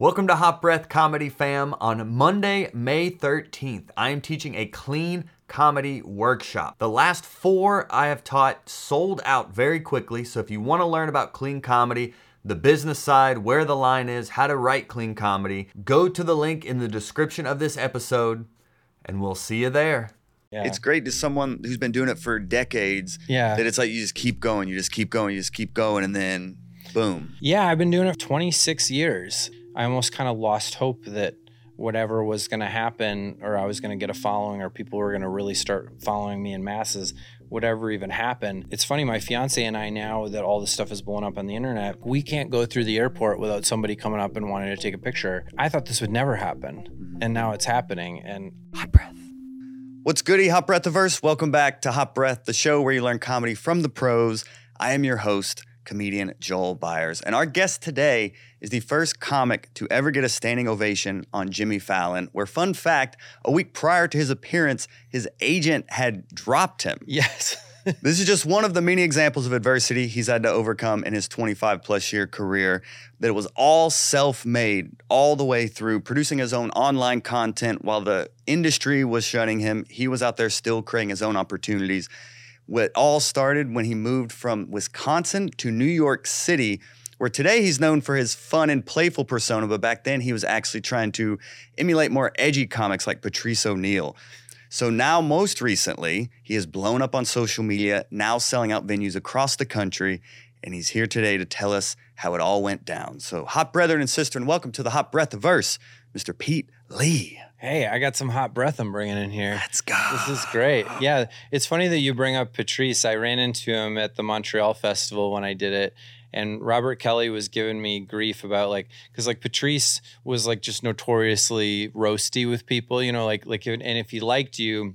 Welcome to Hot Breath Comedy Fam. On Monday, May 13th, I am teaching a clean comedy workshop. The last four I have taught sold out very quickly, so if you want to learn about clean comedy, the business side, where the line is, how to write clean comedy, go to the link in the description of this episode, and we'll see you there. Yeah. It's great to someone who's been doing it for decades. Yeah. That it's like you just keep going, you just keep going, you just keep going, and then boom. Yeah, I've been doing it for 26 years. I almost kind of lost hope that whatever was going to happen or I was going to get a following or people were going to really start following me in masses, whatever even happened. It's funny, my fiance and I, now that all this stuff is blowing up on the internet, we can't go through the airport without somebody coming up and wanting to take a picture. I thought this would never happen. Mm-hmm. And now it's happening. And Hot Breath. What's goody, Hot Breath Breathiverse? Welcome back to Hot Breath, the show where you learn comedy from the pros. I am your host, comedian Joel Byers. And our guest today is the first comic to ever get a standing ovation on Jimmy Fallon, where, fun fact, a week prior to his appearance, his agent had dropped him. yes. This is just one of the many examples of adversity he's had to overcome in his 25 plus year career. That it was all self made all the way through, producing his own online content while the industry was shunning him. He was out there still creating his own opportunities. What all started when he moved from Wisconsin to New York City, where today he's known for his fun and playful persona, but back then he was actually trying to emulate more edgy comics like Patrice O'Neal. So now, most recently, he has blown up on social media, now selling out venues across the country, and he's here today to tell us how it all went down. So, hot brethren and sister, and welcome to the Hot Breath of Verse, Mr. Pete Lee. Hey, I got some hot breath I'm bringing in here. Let's go. This is great. Yeah, it's funny that you bring up Patrice. I ran into him at the Montreal Festival when I did it, and Robert Kelly was giving me grief about like because like Patrice was like just notoriously roasty with people, you know, like like and if he liked you.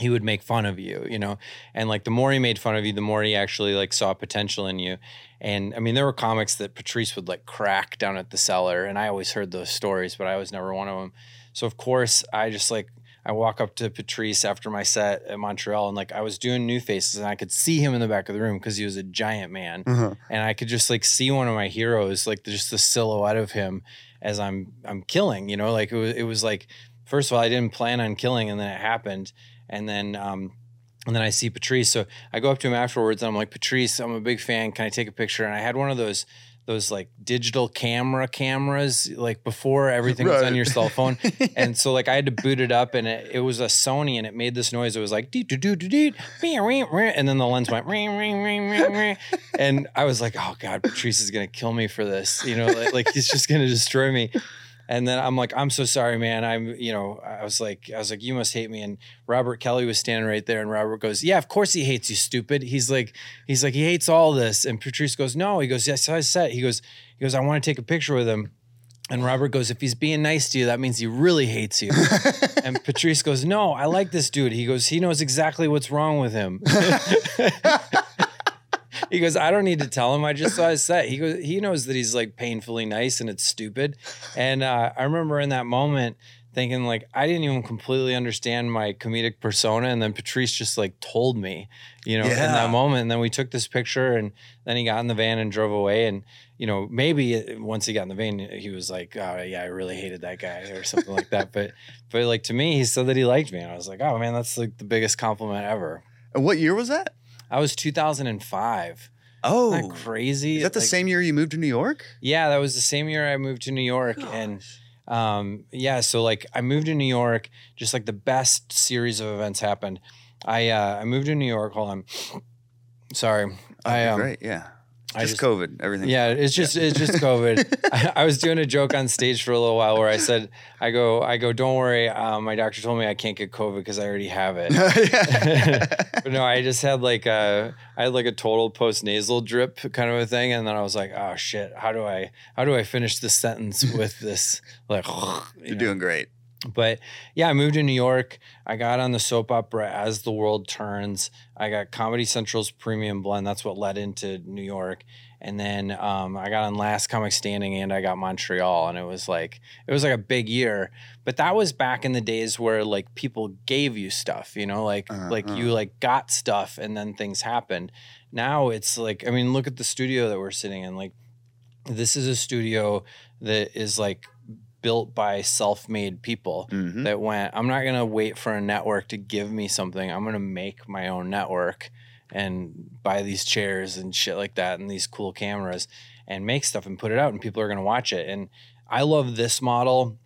He would make fun of you, you know, and like the more he made fun of you, the more he actually like saw potential in you. And I mean, there were comics that Patrice would like crack down at the cellar, and I always heard those stories, but I was never one of them. So of course, I just like I walk up to Patrice after my set at Montreal, and like I was doing new faces, and I could see him in the back of the room because he was a giant man, Uh-huh. and I could just like see one of my heroes, like just the silhouette of him as I'm I'm killing, you know, like it was it was like first of all I didn't plan on killing, and then it happened, and then um and then I see Patrice, so I go up to him afterwards, and I'm like Patrice, I'm a big fan, can I take a picture? And I had one of those those like digital camera cameras like before everything was on your cell phone. And so like I had to boot it up and it, it was a Sony and it made this noise. It was like dee doo doo doo dee bee, ring, ring, and then the lens went ring ring ring ring ring and I was like oh god Patrice is gonna kill me for this you know like, like he's just gonna destroy me and then I'm like I'm so sorry man I'm you know I was like I was like you must hate me and Robert Kelly was standing right there and Robert goes yeah of course he hates you stupid he's like he's like he hates all this and Patrice goes no he goes yes I said he goes he goes I want to take a picture with him and Robert goes, if he's being nice to you, that means he really hates you. and Patrice goes, no, I like this dude. He goes, he knows exactly what's wrong with him. he goes, I don't need to tell him. I just saw his set. He goes, he knows that he's like painfully nice and it's stupid. And uh, I remember in that moment thinking like I didn't even completely understand my comedic persona, and then Patrice just like told me, you know, in that moment. And then we took this picture, and then he got in the van and drove away. And you know, maybe once he got in the van, he was like, "Oh yeah, I really hated that guy" or something like that. But but like to me, he said that he liked me, and I was like, "Oh man, that's like the biggest compliment ever." And what year was that? I was 2005. Oh, Isn't that crazy? is that the Like- same year you moved to New York? Yeah, that was the same year I moved to New York, and um, yeah, so like I moved to New York, just like the best series of events happened. I uh, I moved to New York. Hold on, sorry. I um, Great, yeah. Just, just- COVID, everything. yeah, it's just it's just COVID. I, I was doing a joke on stage for a little while where I said, I go, I go, don't worry. Um, my doctor told me I can't get COVID because I already have it. but no, I just had like a, I had like a total post nasal drip kind of a thing, and then I was like, oh shit, how do I, how do I finish this sentence with this like? you You're know? doing great. But yeah, I moved to New York. I got on the soap opera As the World Turns. I got Comedy Central's Premium Blend. That's what led into New York. And then um, I got on Last Comic Standing and I got Montreal. And it was like it was like a big year. But that was back in the days where like people gave you stuff, you know, like like Uh-huh. you like got stuff and then things happened. Now it's like, I mean, look at the studio that we're sitting in. Like this is a studio that is like built by self-made people Mhm. that went i'm not going to wait for a network to give me something i'm going to make my own network and buy these chairs and shit like that and these cool cameras and make stuff and put it out and people are going to watch it and i love this model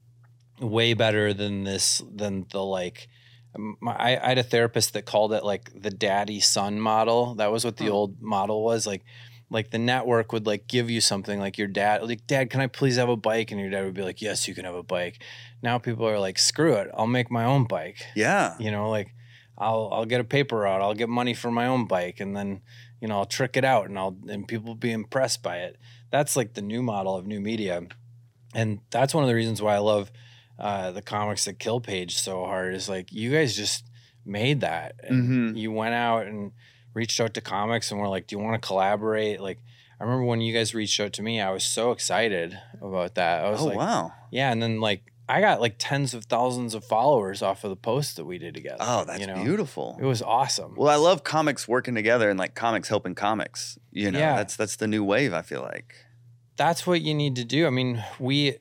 way better than this than the like my, I, I had a therapist that called it like the daddy son model that was what the Huh. old model was like like the network would like give you something like your dad like dad can i please have a bike? And your dad would be like yes you can have a bike. Now people are like screw it i'll make my own bike. Yeah. you know like i'll i'll get a paper route i'll get money for my own bike and then you know i'll trick it out and i'll and people will be impressed by it. That's like the new model of new media. And that's one of the reasons why i love uh, the comics that kill page so hard is like you guys just made that. And Mhm. you went out and reached out to comics and were like do you want to collaborate like i remember when you guys reached out to me i was so excited about that i was Oh like wow. yeah and then like i got like tens of thousands of followers off of the posts that we did together Oh, that's you know? beautiful. it was awesome Well, I love comics working together and like comics helping comics. You know, Yeah. that's that's the new wave. I feel like. that's what you need to do. I mean, we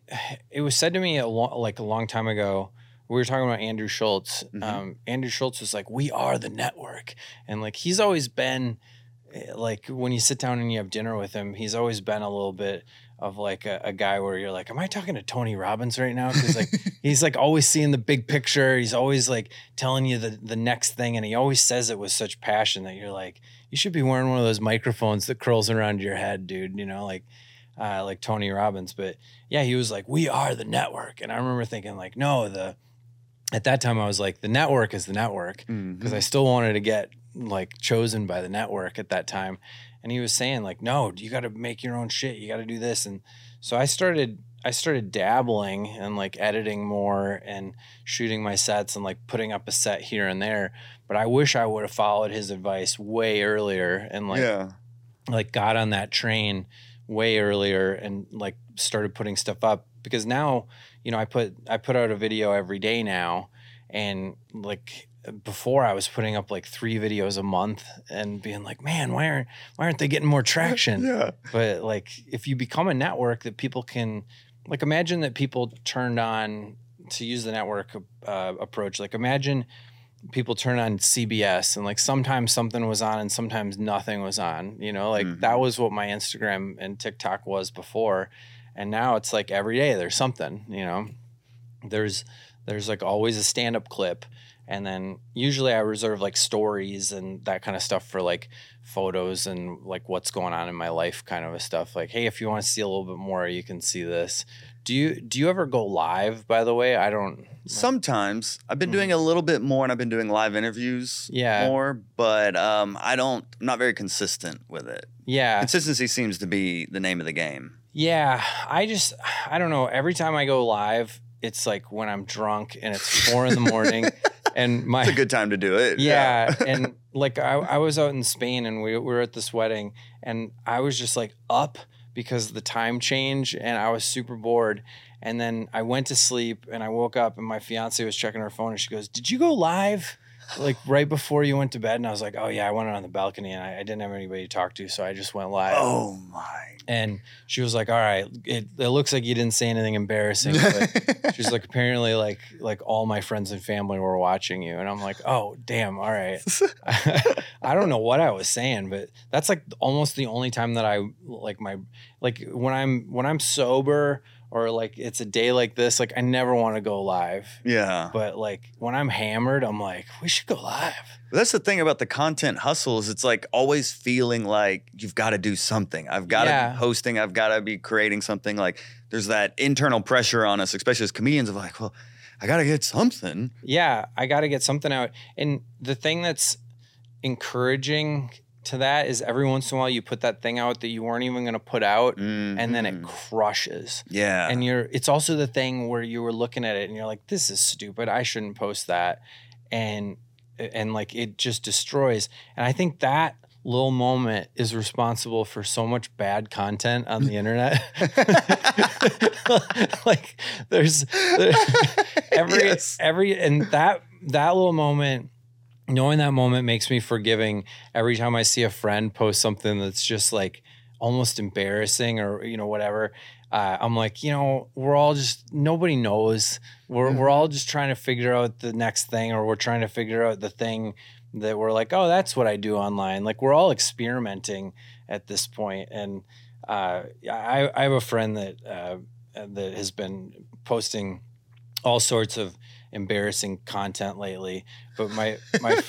it was said to me a lo- like a long time ago. We were talking about Andrew Schulz. Mhm. Um, Andrew Schulz was like, "We are the network," and like he's always been eh, like when you sit down and you have dinner with him, he's always been a little bit of like a, a guy where you're like, "Am I talking to Tony Robbins right now?" Because like he's like always seeing the big picture. He's always like telling you the the next thing, and he always says it with such passion that you're like, you should be wearing one of those microphones that curls around your head, dude. You know, like uh, like Tony Robbins. But yeah, he was like, "We are the network," and I remember thinking like, "No, the." At that time, I was like, "The network is the network," because Mhm. I still wanted to get like chosen by the network at that time. And he was saying like, "No, you got to make your own shit. You got to do this." And so I started. I started dabbling and like editing more and shooting my sets and like putting up a set here and there. But I wish I would have followed his advice way earlier and like yeah. like got on that train way earlier and like started putting stuff up because now you know i put i put out a video every day now and like before i was putting up like three videos a month and being like man why aren't why aren't they getting more traction Yeah. but like if you become a network that people can like imagine that people turned on to use the network uh, approach like imagine people turn on cbs and like sometimes something was on and sometimes nothing was on you know like Mhm. that was what my instagram and tiktok was before and now it's like every day there's something you know there's there's like always a stand-up clip and then usually i reserve like stories and that kind of stuff for like photos and like what's going on in my life kind of a stuff like hey if you want to see a little bit more you can see this do you do you ever go live by the way i don't Sometimes I've been Mhm. doing a little bit more, and I've been doing live interviews Yeah. more, but um, I don't. I'm not very consistent with it. yeah Consistency seems to be the name of the game. Yeah, I just I don't know. Every time I go live, it's like when I'm drunk and it's four in the morning, and my It's a good time to do it. yeah, and like I, I was out in Spain and we, we were at this wedding, and I was just like up because of the time change, and I was super bored. And then I went to sleep and I woke up and my fiance was checking her phone and she goes, "Did you go live?" Like right before you went to bed, and I was like, "Oh yeah, I went on the balcony and I, I didn't have anybody to talk to, so I just went live." oh my. And she was like, "All right, it, it looks like you didn't say anything embarrassing." But she's like, "Apparently, like like all my friends and family were watching you." And I'm like, "Oh, damn! All right." I don't know what I was saying, but that's like almost the only time that I like my like when I'm when I'm sober or like it's a day like this, like I never want to go live. yeah. But like when I'm hammered, I'm like, we should go live. But that's the thing about the content hustle is it's like always feeling like you've got to do something. I've got to Yeah. be hosting. I've got to be creating something. Like there's that internal pressure on us, especially as comedians, of like, well, I got to get something. yeah, I got to get something out. And the thing that's encouraging to that is every once in a while you put that thing out that you weren't even going to put out and then it Mhm. crushes. yeah. And you're it's also the thing where you were looking at it and you're like this is stupid. I shouldn't post that. And and like it just destroys. And I think that little moment is responsible for so much bad content on the internet. like there's every Yes. every and that that little moment knowing that moment makes me forgiving every time i see a friend post something that's just like almost embarrassing or you know whatever. Uh, I'm like, you know, we're all just nobody knows. We're we're all just trying to figure out the next thing, or we're trying to figure out the thing that we're like, oh, that's what I do online. Like we're all experimenting at this point, and uh, I I have a friend that uh, that has been posting all sorts of embarrassing content lately, but my my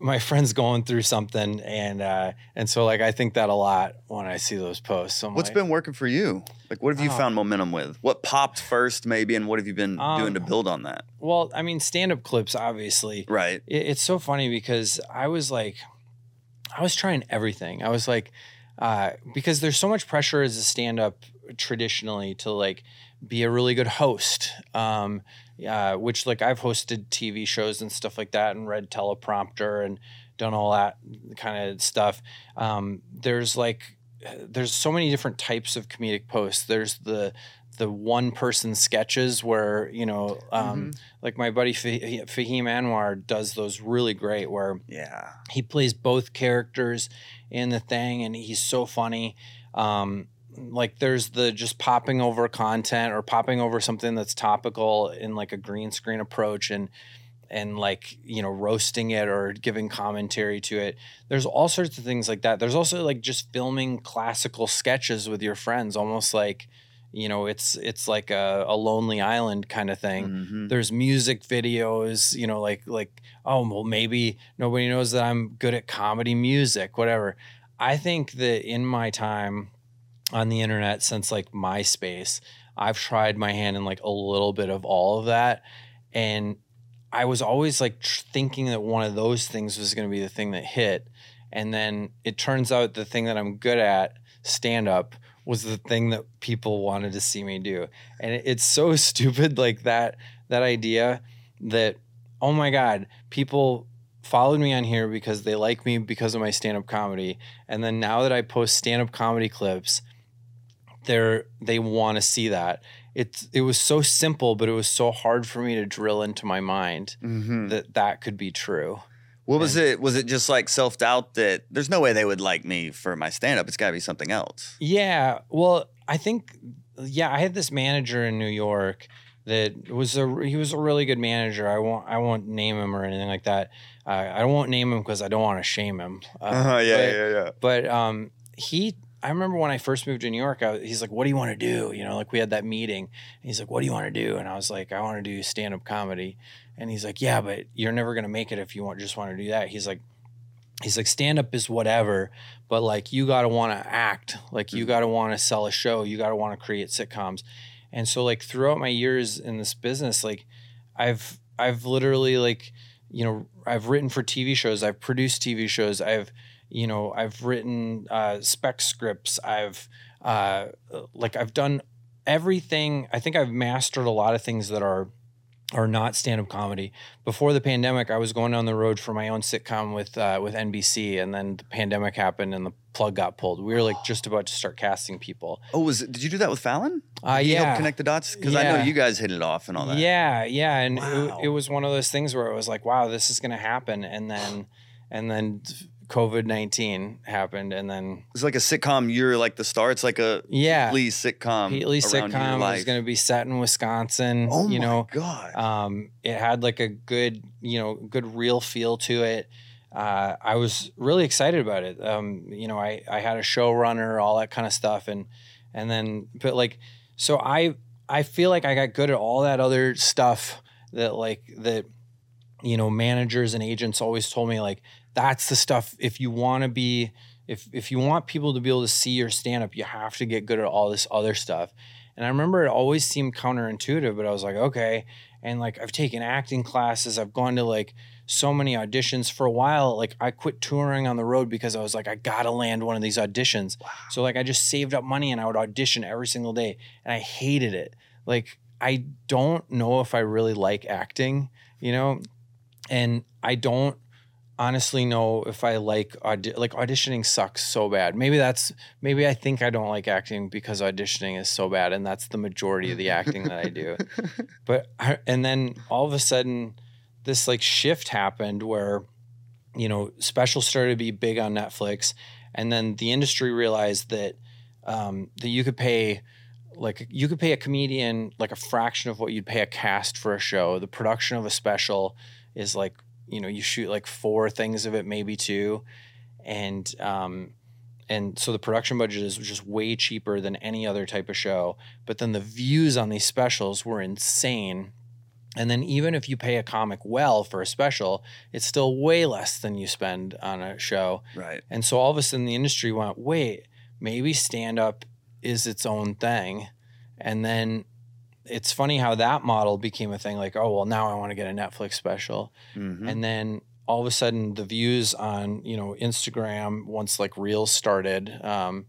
my friend's going through something and uh and so like I think that a lot when I see those posts. So What's like, been working for you? Like, what have you Oh. found momentum with? What popped first, maybe, and what have you been doing to Um, build on that? well, I mean stand up clips obviously. Right. it, it's so funny because I was like, I was trying everything. I was like, uh, because there's so much pressure as a stand up traditionally to like be a really good host. Um, uh, which like I've hosted TV shows and stuff like that and read teleprompter and done all that kind of stuff. Um, there's like, there's so many different types of comedic posts. There's the, the one person sketches where, you know, um, like my buddy Fah- Fahim Anwar does those really great where Yeah. he plays both characters in the thing and he's so funny um like there's the just popping over content or popping over something that's topical in like a green screen approach and and like you know roasting it or giving commentary to it. There's all sorts of things like that. There's also like just filming classical sketches with your friends almost like you know it's it's like a, a lonely island kind of thing. Mhm. there's music videos you know like like oh well maybe nobody knows that i'm good at comedy music whatever. I think that in my time on the internet since like myspace. I've tried my hand in like a little bit of all of that and i was always like tr- thinking that one of those things was going to be the thing that hit and then it turns out the thing that i'm good at stand up was the thing that people wanted to see me do. And it- it's so stupid like that that idea that oh my god people followed me on here because they like me because of my stand-up comedy and then now that i post stand-up comedy clips they're they want to see that it's it was so simple but it was so hard for me to drill into my mind Mhm. that that could be true What was it? Was it just like self doubt that there's no way they would like me for my stand up? It's got to be something else. Yeah, well, I think yeah, I had this manager in New York that was a he was a really good manager. I won't I won't name him or anything like that. Uh, I won't name him because I don't want to shame him. Uh, Uh-huh, yeah, but, yeah, yeah. But um, he, I remember when I first moved to New York, I, he's like, "What do you want to do?" You know, like we had that meeting. And he's like, "What do you want to do?" And I was like, "I want to do stand up comedy." And he's like, "Yeah, but you're never gonna make it if you want just want to do that." He's like, he's like, stand up is whatever, but like you gotta want to act, like you mm-hmm. gotta want to sell a show, you gotta want to create sitcoms. And so like throughout my years in this business, like I've I've literally like you know I've written for TV shows, I've produced TV shows, I've you know I've written uh, spec scripts, I've uh, like I've done everything. I think I've mastered a lot of things that are are not stand up comedy. Before the pandemic, I was going on the road for my own sitcom with uh, with NBC, and then the pandemic happened and the plug got pulled. We were like just about to start casting people. Oh, was it, did you do that with Fallon? Uh, Did yeah. help connect the dots because I know you guys hit it off and all that. Yeah, yeah, and Wow. it, it was one of those things where it was like, wow, this is going to happen, and then and then COVID nineteen happened, and then It's like a sitcom. You're like the star. It's like a yeah, Lee sitcom. Pete Lee around your sitcom was life. going to be set in Wisconsin. Oh you my know, god! um, it had like a good, you know, good real feel to it. Uh, I was really excited about it. Um, you know, I, I had a showrunner, all that kind of stuff, and and then but like, so I I feel like I got good at all that other stuff that like that, you know, managers and agents always told me like that's the stuff. If you want to be, if if you want people to be able to see your stand up, you have to get good at all this other stuff. And I remember it always seemed counterintuitive, but I was like, okay. And like I've taken acting classes, I've gone to like so many auditions for a while. Like I quit touring on the road because I was like, I gotta land one of these auditions. So like I just saved up money and I would audition every single day. And I hated it. Like I don't know if I really like acting, you know? And I don't honestly know if I like audi- like auditioning sucks so bad. Maybe that's maybe I think I don't like acting because auditioning is so bad and that's the majority of the acting that I do. But I, and then all of a sudden this like shift happened where you know specials started to be big on Netflix and then the industry realized that um, that you could pay like you could pay a comedian like a fraction of what you'd pay a cast for a show. The production of a special is like you know you shoot like four things of it, maybe two, and um, and so the production budget is just way cheaper than any other type of show. But then the views on these specials were insane. And then even if you pay a comic well for a special, it's still way less than you spend on a show. Right. And so all of a sudden the industry went, wait, maybe stand up is its own thing. And then it's funny how that model became a thing like, oh, well, now I want to get a Netflix special. Mhm. And then all of a sudden the views on, you know, Instagram, once like Reels started, um,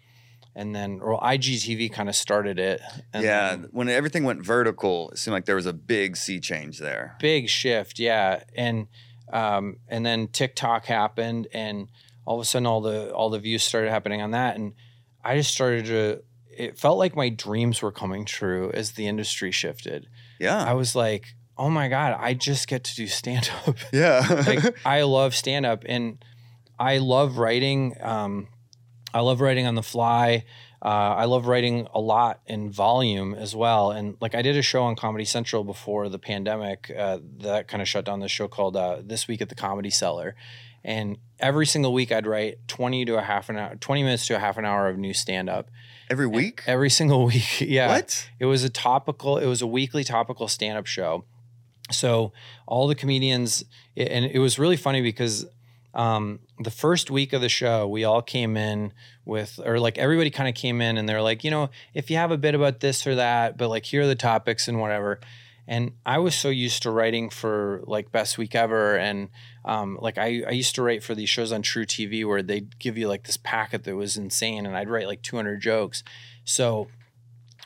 and then, or IGTV kind of started it. And yeah, then when everything went vertical, it seemed like there was a big sea change there. big shift. Yeah. And, um, and then TikTok happened and all of a sudden all the, all the views started happening on that. And I just started to, it felt like my dreams were coming true as the industry shifted. Yeah. I was like, oh my God, I just get to do stand up. Yeah. like I love stand up and I love writing. Um, I love writing on the fly. Uh, I love writing a lot in volume as well. And like I did a show on Comedy Central before the pandemic uh, that kind of shut down the show called uh, This Week at the Comedy Cellar. And every single week I'd write 20 to a half an hour, 20 minutes to a half an hour of new stand up Every week? every single week. yeah. What? It was a topical, it was a weekly topical stand up show. So all the comedians, and it was really funny because um, the first week of the show, we all came in with, or like everybody kind of came in and they're like, you know, if you have a bit about this or that, but like here are the topics and whatever. And I was so used to writing for like Best Week Ever. And um, like I, I used to write for these shows on truTV where they'd give you like this packet that was insane and I'd write like 200 jokes. So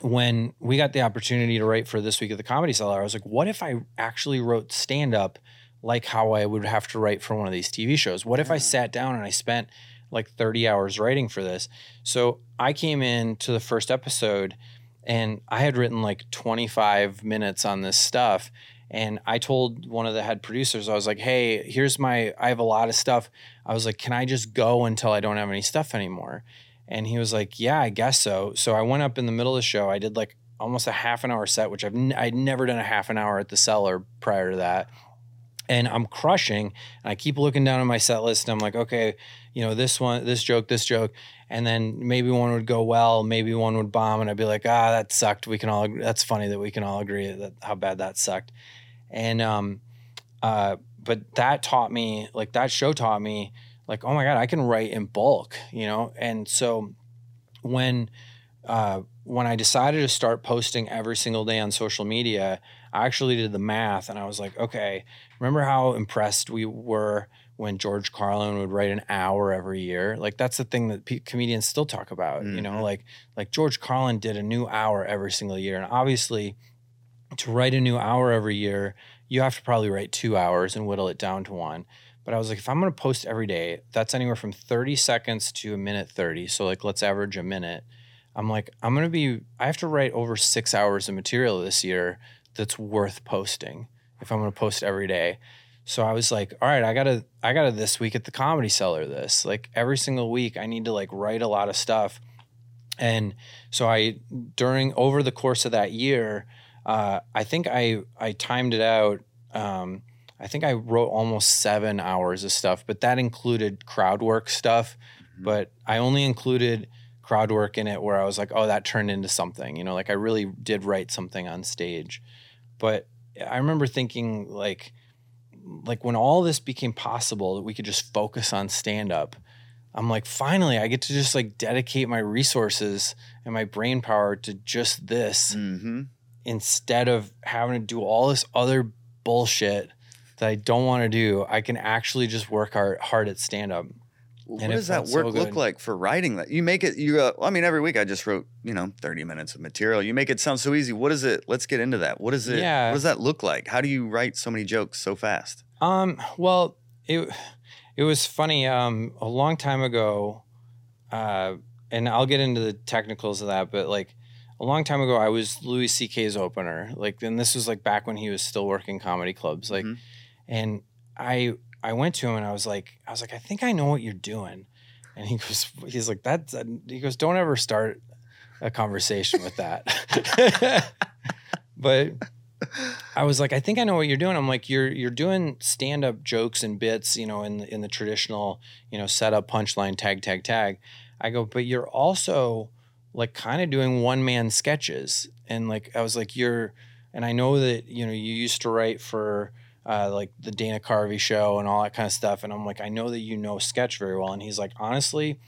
when we got the opportunity to write for this week at the comedy cellar i was like what if i actually wrote stand up like how i would have to write for one of these tv shows what if i sat down and i spent like 30 hours writing for this so i came in to the first episode and i had written like 25 minutes on this stuff and i told one of the head producers i was like hey here's my i have a lot of stuff i was like can i just go until i don't have any stuff anymore and he was like, "Yeah, I guess so." So I went up in the middle of the show. I did like almost a half an hour set, which I've n- I'd never done a half an hour at the cellar prior to that. And I'm crushing. And I keep looking down at my set list. And I'm like, okay, you know, this one, this joke, this joke, and then maybe one would go well, maybe one would bomb, and I'd be like, ah, that sucked. We can all that's funny that we can all agree that how bad that sucked. And um, uh, but that taught me, like that show taught me like oh my god i can write in bulk you know and so when uh, when i decided to start posting every single day on social media i actually did the math and i was like okay remember how impressed we were when george carlin would write an hour every year like that's the thing that pe- comedians still talk about you know Mhm. like like george carlin did a new hour every single year and obviously to write a new hour every year you have to probably write two hours and whittle it down to one but I was like, if I'm going to post every day, that's anywhere from 30 seconds to a minute 30. So, like, let's average a minute. I'm like, I'm going to be, I have to write over six hours of material this year that's worth posting if I'm going to post every day. So I was like, all right, I got to, I got to this week at the comedy cellar this. Like, every single week, I need to like write a lot of stuff. And so I, during, over the course of that year, uh, I think I, I timed it out. Um, I think I wrote almost seven hours of stuff, but that included crowd work stuff. Mhm. But I only included crowd work in it where I was like, oh, that turned into something. You know, like I really did write something on stage. But I remember thinking like, like when all this became possible, that we could just focus on stand up. I'm like, finally, I get to just like dedicate my resources and my brain power to just this Mm-hmm. instead of having to do all this other bullshit that I don't want to do, I can actually just work hard, hard at stand up. What does that work so look like for writing that? You make it. You. Uh, I mean, every week I just wrote, you know, thirty minutes of material. You make it sound so easy. What is it? Let's get into that. What is it? Yeah. What does that look like? How do you write so many jokes so fast? Um, well, it it was funny. Um, a long time ago, uh, and I'll get into the technicals of that, but like a long time ago, I was Louis C.K.'s opener. Like, and this was like back when he was still working comedy clubs. Like, Mhm. and I I went to him and I was like, I was like, I think I know what you're doing. And he goes, he's like, that's, he goes, don't ever start a conversation with that. but I was like, I think I know what you're doing. I'm like, you're you're doing stand up jokes and bits, you know, in in the traditional, you know, setup, punchline, tag, tag, tag. I go, but you're also like kind of doing one man sketches, and like I was like, you're, and I know that you know you used to write for. Uh, like the Dana Carvey show and all that kind of stuff. And I'm like, I know that you know sketch very well. And he's like, honestly,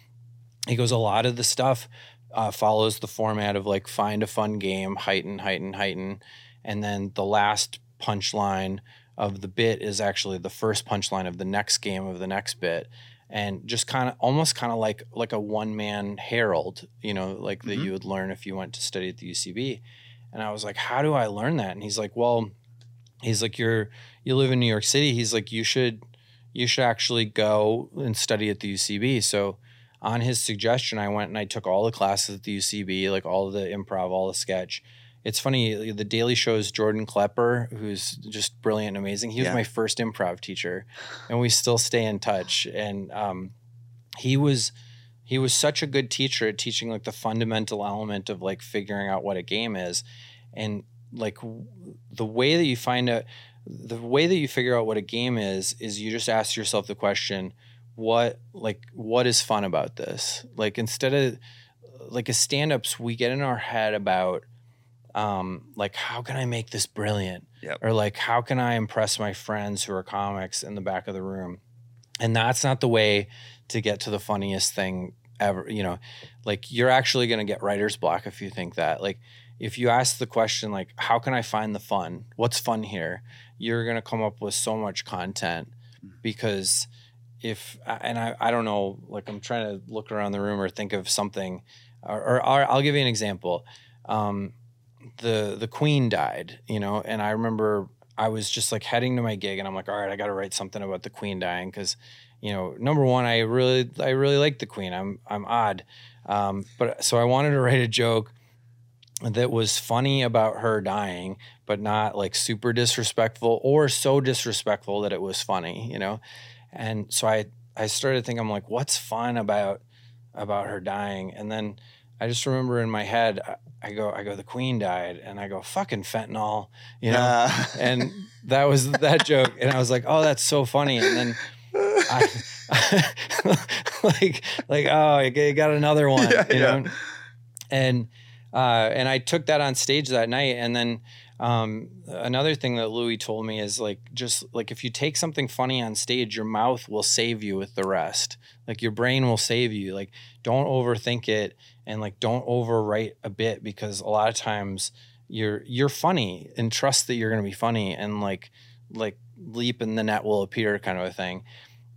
he goes, a lot of the stuff uh, follows the format of like find a fun game, heighten, heighten, heighten and then the last punchline of the bit is actually the first punchline of the next game of the next bit and just kind of almost kind of like like a one man Harold you know like mm-hmm. that you would learn if you went to study at the UCB and I was like how do I learn that and he's like well he's like you're you live in New York City. He's like you should you should actually go and study at the UCB so on his suggestion I went and I took all the classes at the UCB like all the improv all the sketch. It's funny the daily show's jordan klepper who's just brilliant and amazing he was yeah. my first improv teacher and we still stay in touch. And um, he was he was such a good teacher at teaching like the fundamental element of like figuring out what a game is. And like the way that you find out the way that you figure out what a game is is you just ask yourself the question what like what is fun about this like instead of like as stand-ups we get in our head about um, like how can I make this brilliant? Yep. Or like how can I impress my friends who are comics in the back of the room? And that's not the way to get to the funniest thing ever. You know, like you're actually going to get writer's block if you think that. Like if you ask the question like how can I find the fun? What's fun here? You're going to come up with so much content because if and I, I don't know like i'm trying to look around the room or think of something or, or, or i'll give you an example um, the the queen died, you know, and I remember I was just like heading to my gig and I'm like, all right, I got to write something about the queen dying because, you know, number one, I really I really like the queen. I'm I'm odd, um, but so I wanted to write a joke that was funny about her dying, but not like super disrespectful or so disrespectful that it was funny, you know. And so I I started thinking, I'm like, what's fun about about her dying? And then I just remember in my head, I go, I go, the queen died, and I go, fucking fentanyl, you know, uh. and that was that joke, and I was like, oh, that's so funny, and then I, like, like, oh, you got another one, yeah, you know, yeah. and uh, and I took that on stage that night, and then um, another thing that Louis told me is like just like if you take something funny on stage, your mouth will save you with the rest. Like your brain will save you. Like don't overthink it and like don't overwrite a bit because a lot of times you're you're funny and trust that you're gonna be funny and like like leap and the net will appear kind of a thing.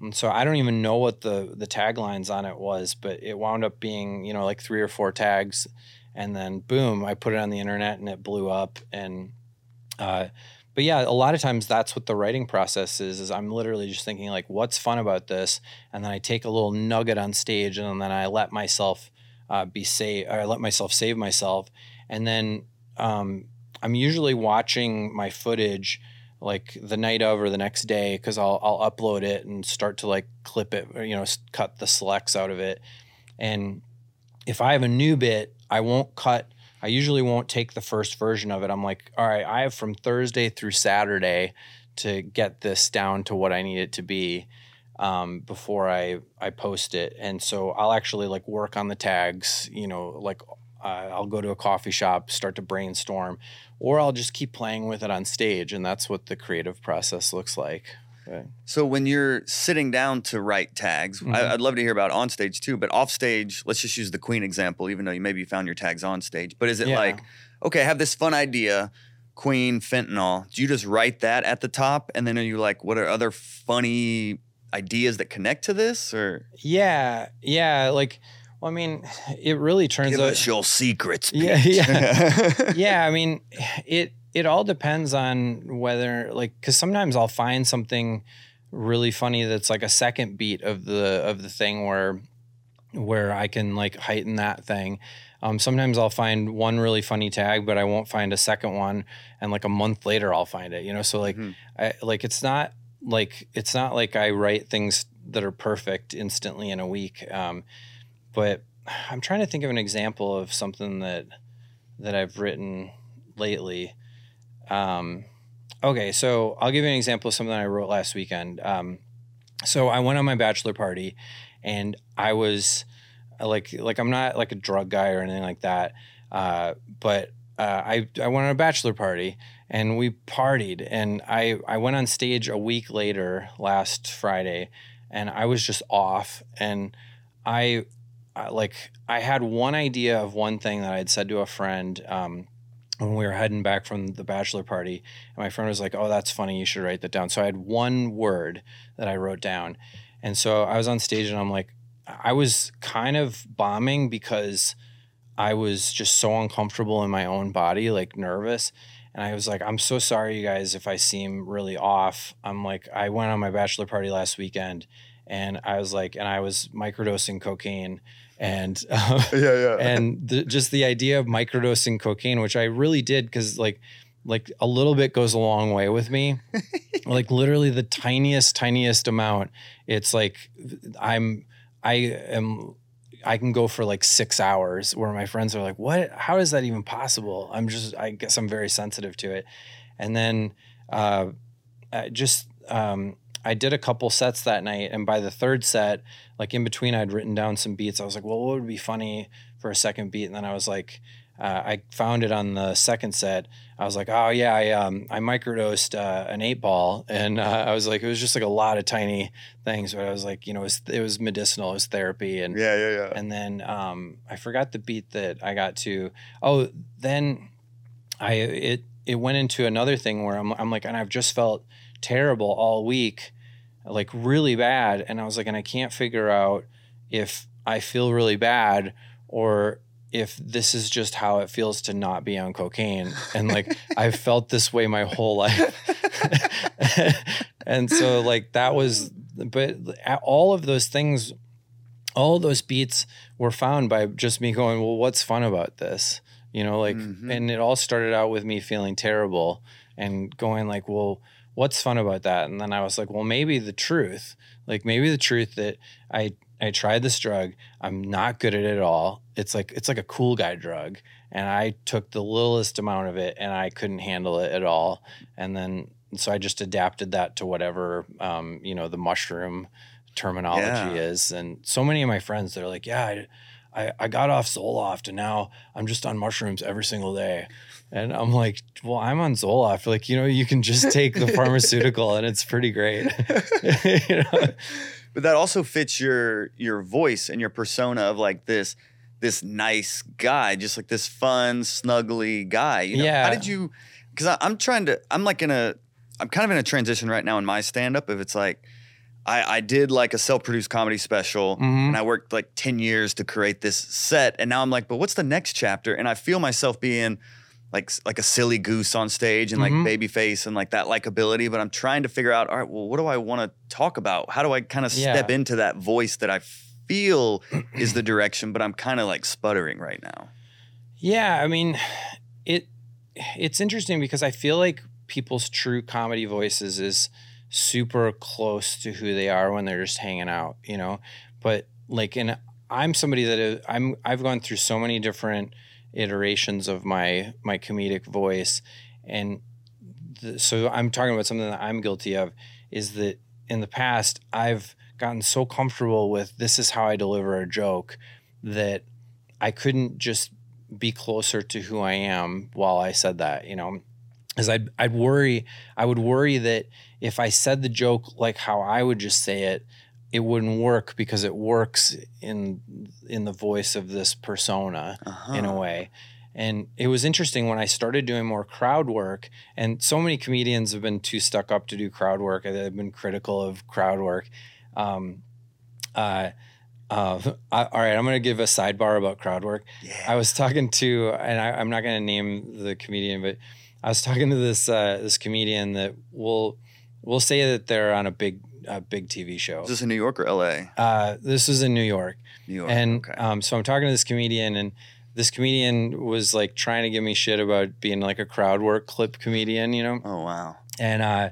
And so I don't even know what the the taglines on it was, but it wound up being, you know, like three or four tags and then boom, I put it on the internet and it blew up. And uh, but yeah, a lot of times that's what the writing process is. Is I'm literally just thinking like, what's fun about this, and then I take a little nugget on stage, and then I let myself uh, be safe, or I let myself save myself, and then um, I'm usually watching my footage like the night of or the next day because I'll I'll upload it and start to like clip it, or, you know, cut the selects out of it, and if I have a new bit I won't cut. I usually won't take the first version of it. I'm like, all right, I have from Thursday through Saturday to get this down to what I need it to be um, before I I post it. And so I'll actually like work on the tags. You know, like uh, I'll go to a coffee shop, start to brainstorm, or I'll just keep playing with it on stage, and that's what the creative process looks like. So when you're sitting down to write tags, mm-hmm. I, would love to hear about on stage too, but off stage, let's just use the Queen example, even though you maybe found your tags on stage. But is it yeah. like, okay, I have this fun idea, Queen, fentanyl. Do you just write that at the top, and then are you like, what are other funny ideas that connect to this, or? Yeah, yeah, like. Well, I mean, it really turns Give out. Us your secrets. Yeah, yeah, yeah. I mean, it it all depends on whether like because sometimes I'll find something really funny that's like a second beat of the of the thing where where I can like heighten that thing. Um, sometimes I'll find one really funny tag, but I won't find a second one, and like a month later I'll find it. You know, so like mm-hmm. I like it's not like it's not like I write things that are perfect instantly in a week. Um, but I'm trying to think of an example of something that that I've written lately. Um, okay, so I'll give you an example of something I wrote last weekend. Um, so I went on my bachelor party, and I was uh, like, like I'm not like a drug guy or anything like that, uh, but uh, I I went on a bachelor party and we partied, and I I went on stage a week later last Friday, and I was just off, and I. I like I had one idea of one thing that I had said to a friend um, when we were heading back from the bachelor party, and my friend was like, "Oh, that's funny. You should write that down." So I had one word that I wrote down, and so I was on stage, and I'm like, I was kind of bombing because I was just so uncomfortable in my own body, like nervous. And I was like, I'm so sorry, you guys, if I seem really off. I'm like, I went on my bachelor party last weekend, and I was like, and I was microdosing cocaine and uh, yeah, yeah. and the, just the idea of microdosing cocaine, which I really did because like like a little bit goes a long way with me. like literally the tiniest, tiniest amount. It's like I'm I am I can go for like six hours where my friends are like, what how is that even possible? I'm just I guess I'm very sensitive to it. And then uh just um I did a couple sets that night, and by the third set, like in between, I'd written down some beats. I was like, well, what would be funny for a second beat? And then I was like, uh, I found it on the second set. I was like, oh yeah, I um, I microdosed uh, an eight ball, and uh, I was like, it was just like a lot of tiny things, but I was like, you know, it was, it was medicinal, it was therapy, and yeah, yeah, yeah. and then um, I forgot the beat that I got to. Oh, then I it it went into another thing where I'm I'm like, and I've just felt terrible all week, like really bad, and I was like, and I can't figure out if I feel really bad or if this is just how it feels to not be on cocaine and like I've felt this way my whole life. and so like that was but all of those things all those beats were found by just me going, "Well, what's fun about this?" You know, like Mhm. and it all started out with me feeling terrible and going like, "Well, what's fun about that?" And then I was like, "Well, maybe the truth. Like maybe the truth that I I tried this drug. I'm not good at it at all. It's like it's like a cool guy drug, and I took the littlest amount of it, and I couldn't handle it at all. And then so I just adapted that to whatever um, you know the mushroom terminology Yeah. is. And so many of my friends they're like, yeah. I, I, I got off Zoloft and now I'm just on mushrooms every single day. And I'm like, well, I'm on Zoloft. Like, you know, you can just take the pharmaceutical and it's pretty great. you know? but that also fits your your voice and your persona of like this this nice guy, just like this fun, snuggly guy. You know? How did you? Because I'm trying to. I'm like in a. I'm kind of in a transition right now in my stand up. If it's like, I I did like a self produced comedy special, Mhm. and I worked like ten years to create this set, and now I'm like, but what's the next chapter? And I feel myself being. Like like a silly goose on stage and like Mhm. baby face and like that likability, but I'm trying to figure out all right, well, what do I want to talk about? How do I kind of step Yeah. into that voice that I feel is the direction, but I'm kind of like sputtering right now. Yeah, I mean, it it's interesting because I feel like people's true comedy voices is super close to who they are when they're just hanging out, you know. But like, and I'm somebody that is, I'm I've gone through so many different iterations of my my comedic voice, and the, so I'm talking about something that I'm guilty of is that in the past I've gotten so comfortable with this is how I deliver a joke that I couldn't just be closer to who I am while I said that, you know. Because I'd, I'd worry, I would worry that if I said the joke like how I would just say it, it wouldn't work because it works in in the voice of this persona Uh-huh. in a way. And it was interesting when I started doing more crowd work, and so many comedians have been too stuck up to do crowd work. They've been critical of crowd work. Um, uh, uh, I, all right, I'm going to give a sidebar about crowd work. Yeah. I was talking to, and I, I'm not going to name the comedian, but I was talking to this uh, this comedian that will will say that they're on a big uh, big TV show. Is this in New York or LA? Uh, this was in New York, New York. and okay. um, so I'm talking to this comedian, and this comedian was like trying to give me shit about being like a crowd work clip comedian, you know oh wow. and uh,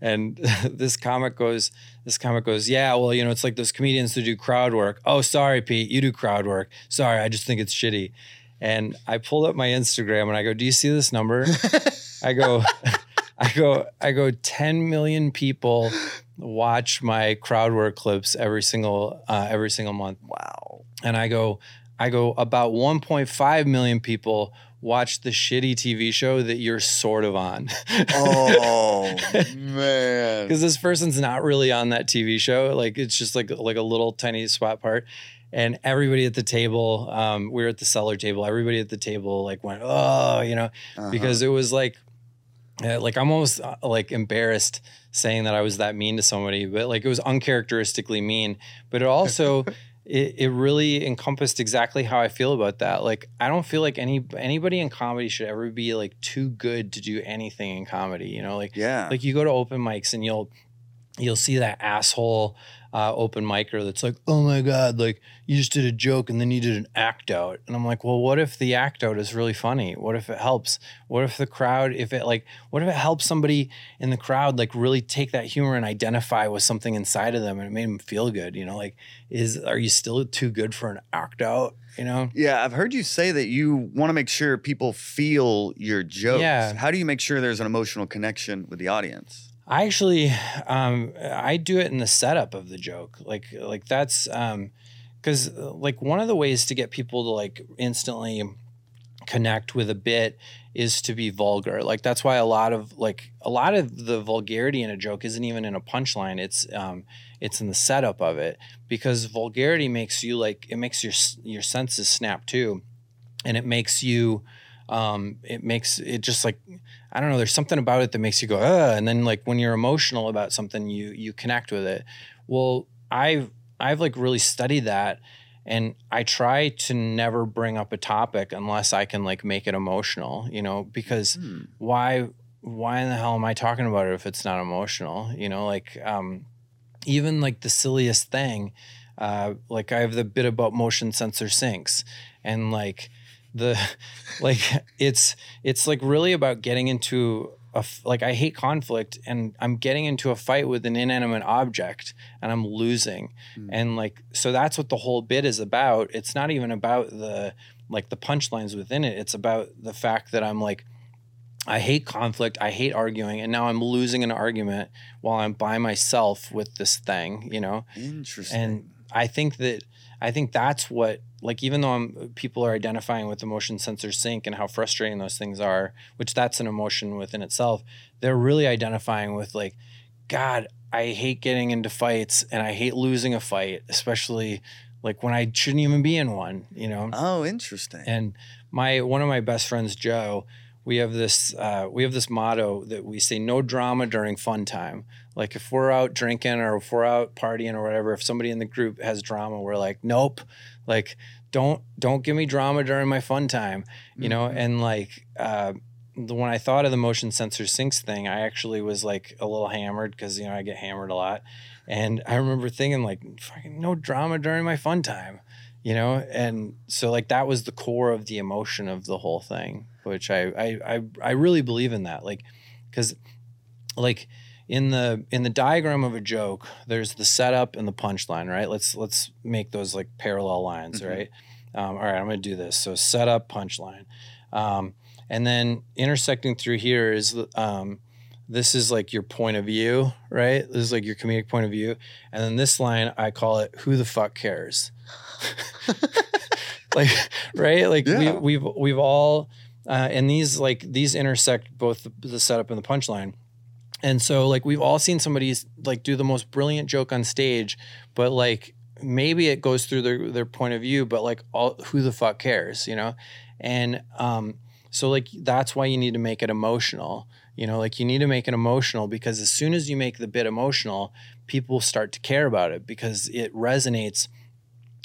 And this comic goes, this comic goes, yeah, well, you know, it's like those comedians who do crowd work. Oh, sorry, Pete, you do crowd work. Sorry, I just think it's shitty. And I pulled up my Instagram and I go, do you see this number? I go, I go, I go, 10 million people watch my crowd work clips every single, uh, every single month. Wow. And I go, I go, about 1.5 million people watch the shitty TV show that you're sort of on. Oh man. Because this person's not really on that TV show. Like it's just like like a little tiny spot part. And everybody at the table, um, we were at the cellar table. Everybody at the table like went, oh, you know, Uh-huh. because it was like, uh, like I'm almost uh, like embarrassed saying that I was that mean to somebody, but like it was uncharacteristically mean. But it also, it, it really encompassed exactly how I feel about that. Like I don't feel like any anybody in comedy should ever be like too good to do anything in comedy. You know, like yeah. like you go to open mics and you'll you'll see that asshole uh, open micer that's like, oh my god, like you just did a joke and then you did an act out, and I'm like, well, what if the act out is really funny? What if it helps? What if the crowd, if it like, what if it helps somebody in the crowd like really take that humor and identify with something inside of them and it made them feel good? You know, like is are you still too good for an act out? You know? yeah, I've heard you say that you want to make sure people feel your jokes. Yeah. How do you make sure there's an emotional connection with the audience? I actually, um, I do it in the setup of the joke. Like, like that's, um, cause uh, like one of the ways to get people to like instantly connect with a bit is to be vulgar. Like that's why a lot of like a lot of the vulgarity in a joke isn't even in a punchline. It's, um, it's in the setup of it because vulgarity makes you like, it makes your, your senses snap too. And it makes you, um, it makes it just like I don't know. There's something about it that makes you go, uh, and then like when you're emotional about something, you you connect with it. Well, I've I've like really studied that, and I try to never bring up a topic unless I can like make it emotional. You know, because Hmm. why why in the hell am I talking about it if it's not emotional? You know, like um, even like the silliest thing, uh, like I have the bit about motion sensor sinks, and like the like it's it's like really about getting into a like I hate conflict and I'm getting into a fight with an inanimate object and I'm losing Hmm. and like so that's what the whole bit is about it's not even about the like the punchlines within it it's about the fact that I'm like I hate conflict I hate arguing and now I'm losing an argument while I'm by myself with this thing you know Interesting. and I think that I think that's what like even though I'm, people are identifying with the motion sensor sink and how frustrating those things are, which that's an emotion within itself, they're really identifying with like, God, I hate getting into fights and I hate losing a fight, especially like when I shouldn't even be in one, you know. oh, interesting. And my one of my best friends, Joe, we have this uh, we have this motto that we say no drama during fun time. Like if we're out drinking or if we're out partying or whatever, if somebody in the group has drama, we're like, nope, like don't don't give me drama during my fun time, you know. And like uh, the, when I thought of the motion sensor sinks thing, I actually was like a little hammered because you know I get hammered a lot, and I remember thinking like, fucking no drama during my fun time you know? And so like that was the core of the emotion of the whole thing which i i i, I really believe in that. Like because like in the in the diagram of a joke there's the setup and the punchline right? Let's let's make those like parallel lines Mhm. right? Um, all right i'm gonna do this. So setup punchline. Um, and then intersecting through here is um, this is like your point of view right? This is like your comedic point of view. And then this line i call it who the fuck cares? Like right? Like Yeah. we, we've we've all uh, and these like these intersect both the, the setup and the punchline and so like we've all seen somebody like do the most brilliant joke on stage but like maybe it goes through their their point of view but like all who the fuck cares you know? And um so like that's why you need to make it emotional you know? Like you need to make it emotional because as soon as you make the bit emotional people start to care about it because it resonates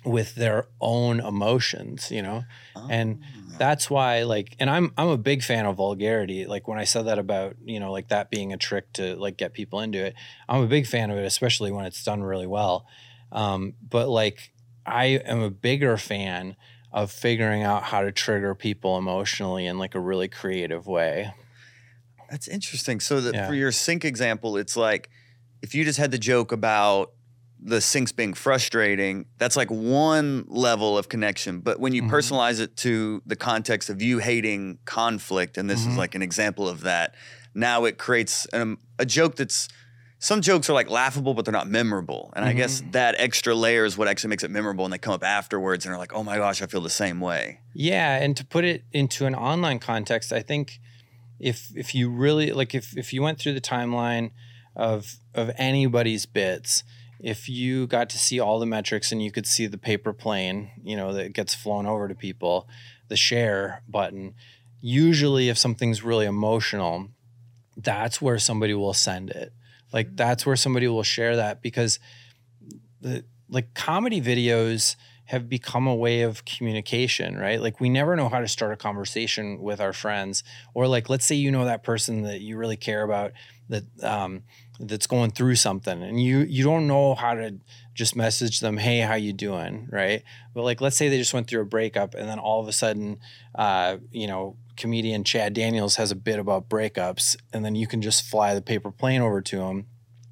with their own emotions you know and Oh. that's why like and i'm i'm a big fan of vulgarity like when i said that about you know like that being a trick to like get people into it i'm a big fan of it especially when it's done really well um, but like i am a bigger fan of figuring out how to trigger people emotionally in like a really creative way That's interesting. So that Yeah. for your sink example, it's like if you just had the joke about the sinks being frustrating, that's like one level of connection. But when you Mhm. personalize it to the context of you hating conflict, and this Mhm. is like an example of that, now it creates um, a joke that's some jokes are like laughable, but they're not memorable. And I guess Mhm. that extra layer is what actually makes it memorable. And they come up afterwards and are like, oh my gosh, I feel the same way. Yeah, and to put it into an online context, I think if if you really like if if you went through the timeline of of anybody's bits, if you got to see all the metrics and you could see the paper plane, you know, that gets flown over to people, the share button, usually if something's really emotional, that's where somebody will send it. Like that's where somebody will share that because the like comedy videos have become a way of communication, right? Like we never know how to start a conversation with our friends, or like let's say you know that person that you really care about that um, that's going through something, and you you don't know how to just message them, hey, how you doing, right? But like let's say they just went through a breakup, and then all of a sudden, uh, you know, comedian Chad Daniels has a bit about breakups, and then you can just fly the paper plane over to him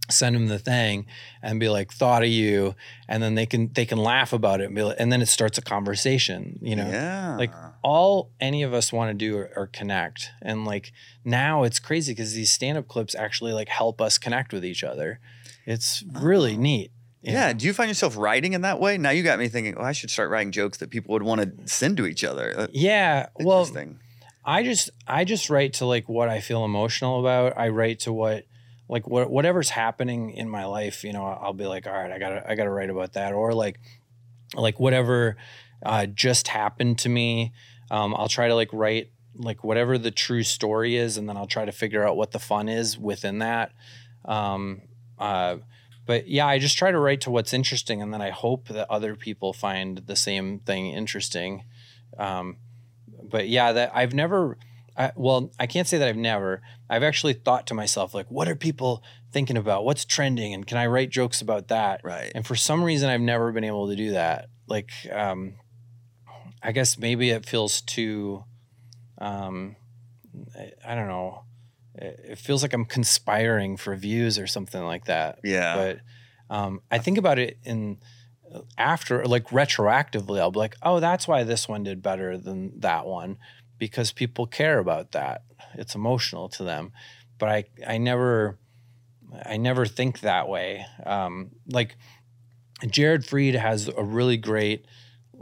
send them the thing and be like thought of you and then they can they can laugh about it and be like, and then it starts a conversation you know yeah. like all any of us want to do are, are connect and like now it's crazy because these stand-up clips actually like help us connect with each other it's really Oh. neat Yeah. Do you find yourself writing in that way? Now you got me thinking, oh, I should start writing jokes that people would want to send to each other. Uh, yeah well I just I just write to like what I feel emotional about. I write to what like what whatever's happening in my life, you know, I'll be like, all right, I gotta I gotta write about that. Or like like whatever uh, just happened to me. Um, I'll try to like write like whatever the true story is, and then I'll try to figure out what the fun is within that. Um, uh, but yeah, I just try to write to what's interesting, and then I hope that other people find the same thing interesting. Um, but yeah, that I've never. I, well, I can't say that I've never. I've actually thought to myself, like, what are people thinking about? What's trending? And can I write jokes about that? Right. And for some reason, I've never been able to do that. Like, um, I guess maybe it feels too, um, I, I don't know. It, it feels like I'm conspiring for views or something like that. Yeah. But um, I think about it in after, like retroactively, I'll be like, oh, that's why this one did better than that one because people care about that. It's emotional to them. But I, I never, I never think that way. Um, like Jared Freid has a really great,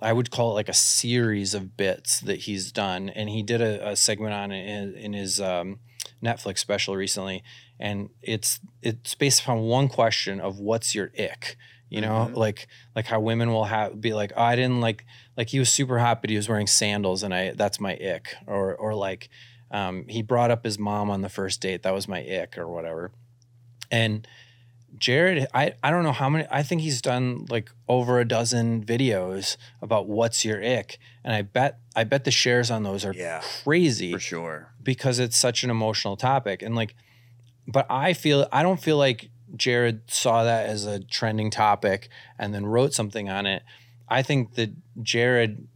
I would call it like a series of bits that he's done, and he did a, a segment on it in, in his um, Netflix special recently, and it's it's based upon one question of what's your ick. You know, Mhm. like like how women will have be like, oh, I didn't like like he was super hot, but he was wearing sandals, and I that's my ick. Or or like um, he brought up his mom on the first date, that was my ick, or whatever. And Jared, I, I don't know how many, I think he's done like over a dozen videos about what's your ick. And I bet, I bet the shares on those are Yeah. crazy For sure. because it's such an emotional topic. And like, but I feel, I don't feel like Jared saw that as a trending topic and then wrote something on it. I think that Jared,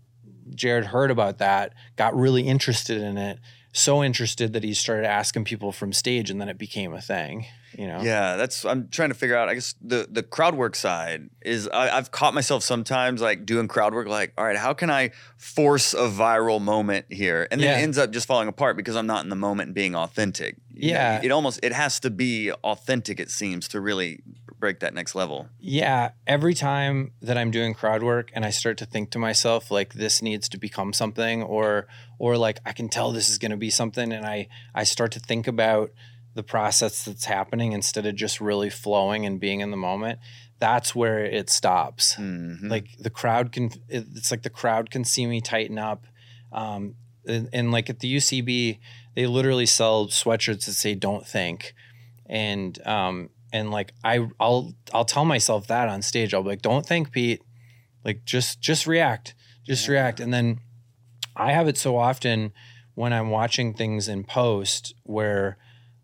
Jared heard about that, got really interested in it, so interested that he started asking people from stage and then it became a thing, you know? Yeah, that's I'm trying to figure out. I guess the the crowd work side is I, I've caught myself sometimes like doing crowd work, like, all right, how can I force a viral moment here? And then Yeah. it ends up just falling apart because I'm not in the moment and being authentic. You know, Yeah. it almost it has to be authentic, it seems, to really break that next level. Yeah, every time that I'm doing crowd work and I start to think to myself like this needs to become something or or like I can tell this is going to be something and I I start to think about the process that's happening instead of just really flowing and being in the moment, that's where it stops. Mhm. Like the crowd can it's like the crowd can see me tighten up um and, and like at the UCB they literally sell sweatshirts that say don't think and um and like I I'll I'll tell myself that on stage. I'll be like, don't think, Pete. Like just just react. Just Yeah. react. And then I have it so often when I'm watching things in post where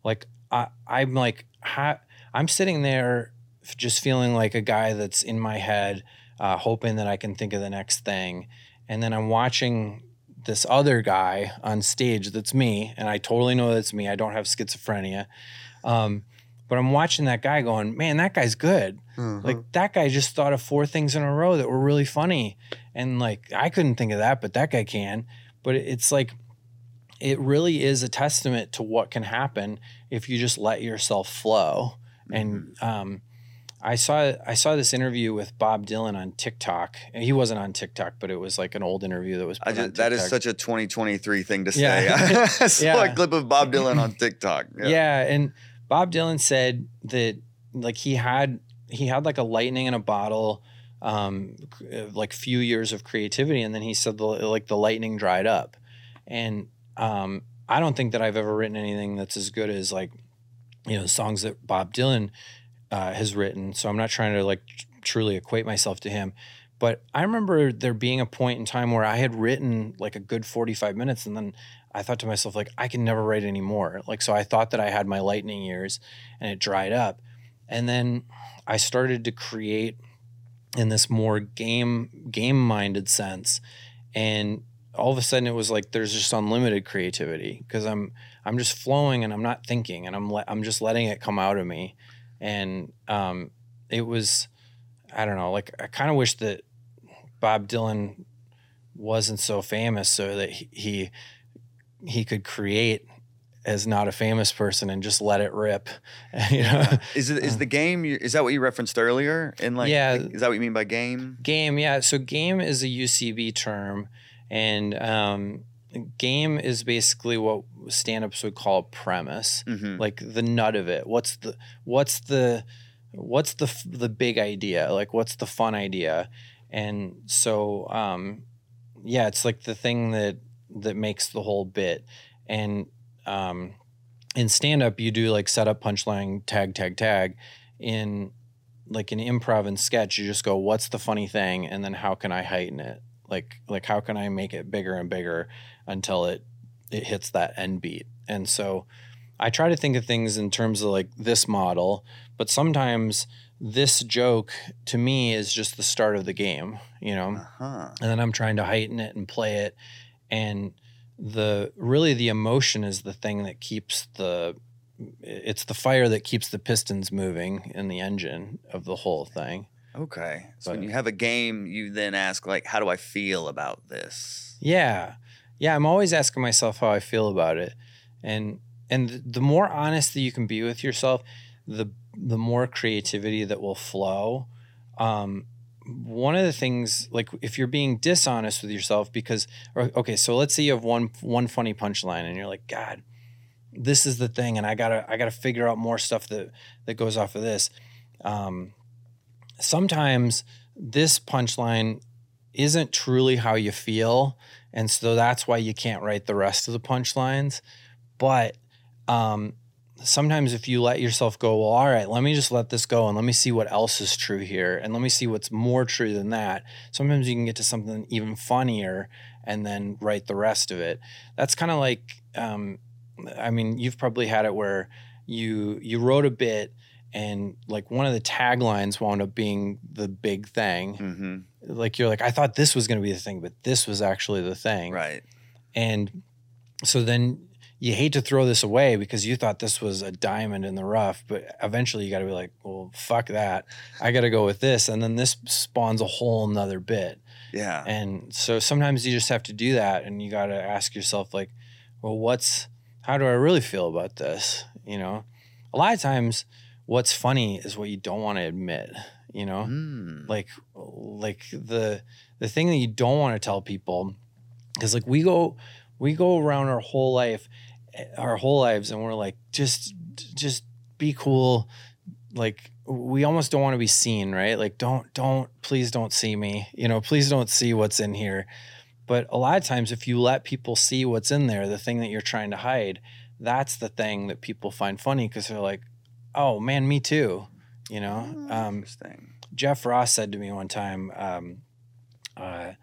like I I'm like ha, I'm sitting there just feeling like a guy that's in my head, uh, hoping that I can think of the next thing. And then I'm watching this other guy on stage that's me, and I totally know that's me. I don't have schizophrenia. Um, but I'm watching that guy going, man, that guy's good. Mm-hmm. Like that guy just thought of four things in a row that were really funny. And like I couldn't think of that, but that guy can. But it's like it really is a testament to what can happen if you just let yourself flow. And um, I saw I saw this interview with Bob Dylan on TikTok. And he wasn't on TikTok, but it was like an old interview that was. I put on just, that is such a 2023 thing to say. Yeah. I saw Yeah. a clip of Bob Dylan on TikTok. yeah. and Bob Dylan said that like he had he had like a lightning in a bottle um like few years of creativity and then he said the, like the lightning dried up and um I don't think that I've ever written anything that's as good as like you know songs that Bob Dylan uh, has written so I'm not trying to like tr- truly equate myself to him but I remember there being a point in time where I had written like a good 45 minutes and then I thought to myself, like, I can never write anymore. Like, so I thought that I had my lightning years and it dried up. And then I started to create in this more game game minded sense. And all of a sudden it was like there's just unlimited creativity because I'm I'm just flowing and I'm not thinking and I'm le- I'm just letting it come out of me. And um it was I don't know, like I kind of wish that Bob Dylan wasn't so famous so that he, he he could create as not a famous person and just let it rip. you know, Is it is the game? Is that what you referenced earlier? In like, Yeah. is that what you mean by game? game, yeah. So game is a UCB term, and um, game is basically what stand-ups would call a premise, hmm like the nut of it. What's the what's the what's the the big idea? Like what's the fun idea? And so um, yeah, it's like the thing that that makes the whole bit. And um, in stand up, you do like setup, punchline, tag, tag, tag. In like an improv and sketch, you just go, "What's the funny thing?" and then how can I heighten it? Like like how can I make it bigger and bigger until it it hits that end beat? And so I try to think of things in terms of like this model, but sometimes this joke to me is just the start of the game, you know Uh-huh. and then I'm trying to heighten it and play it. And the really the emotion is the thing that keeps the it's the fire that keeps the pistons moving in the engine of the whole thing. Okay. So when you have a game, you then ask like, how do I feel about this? Yeah. Yeah, I'm always asking myself how I feel about it. And and the more honest that you can be with yourself, the the more creativity that will flow. Um one of the things like if you're being dishonest with yourself because or, okay, so let's say you have one one funny punchline and you're like, God, this is the thing and I got to I got to figure out more stuff that that goes off of this. Um sometimes this punchline isn't truly how you feel and so that's why you can't write the rest of the punchlines. But um, sometimes if you let yourself go well all right let me just let this go and let me see what else is true here and let me see what's more true than that sometimes you can get to something even funnier and then write the rest of it. That's kind of like um, i mean you've probably had it where you you wrote a bit and like one of the taglines wound up being the big thing. Hmm like you're like i thought this was going to be the thing but this was actually the thing. Right. and so then you hate to throw this away because you thought this was a diamond in the rough but eventually you got to be like well fuck that. I got to go with this. And then this spawns a whole nother bit. Yeah. and so sometimes you just have to do that and you got to ask yourself like well what's how do i really feel about this? You know? A lot of times what's funny is what you don't want to admit you know? Mm. like like the the thing that you don't want to tell people because like we go we go around our whole life eh, our whole lives and we're like just just be cool. Like we almost don't want to be seen right? Like don't don't please don't see me you know please don't see what's in here. But a lot of times if you let people see what's in there the thing that you're trying to hide that's the thing that people find funny because they're like oh man me too you know Oh, um, Interesting. Jeff Ross said to me one time, um, uh,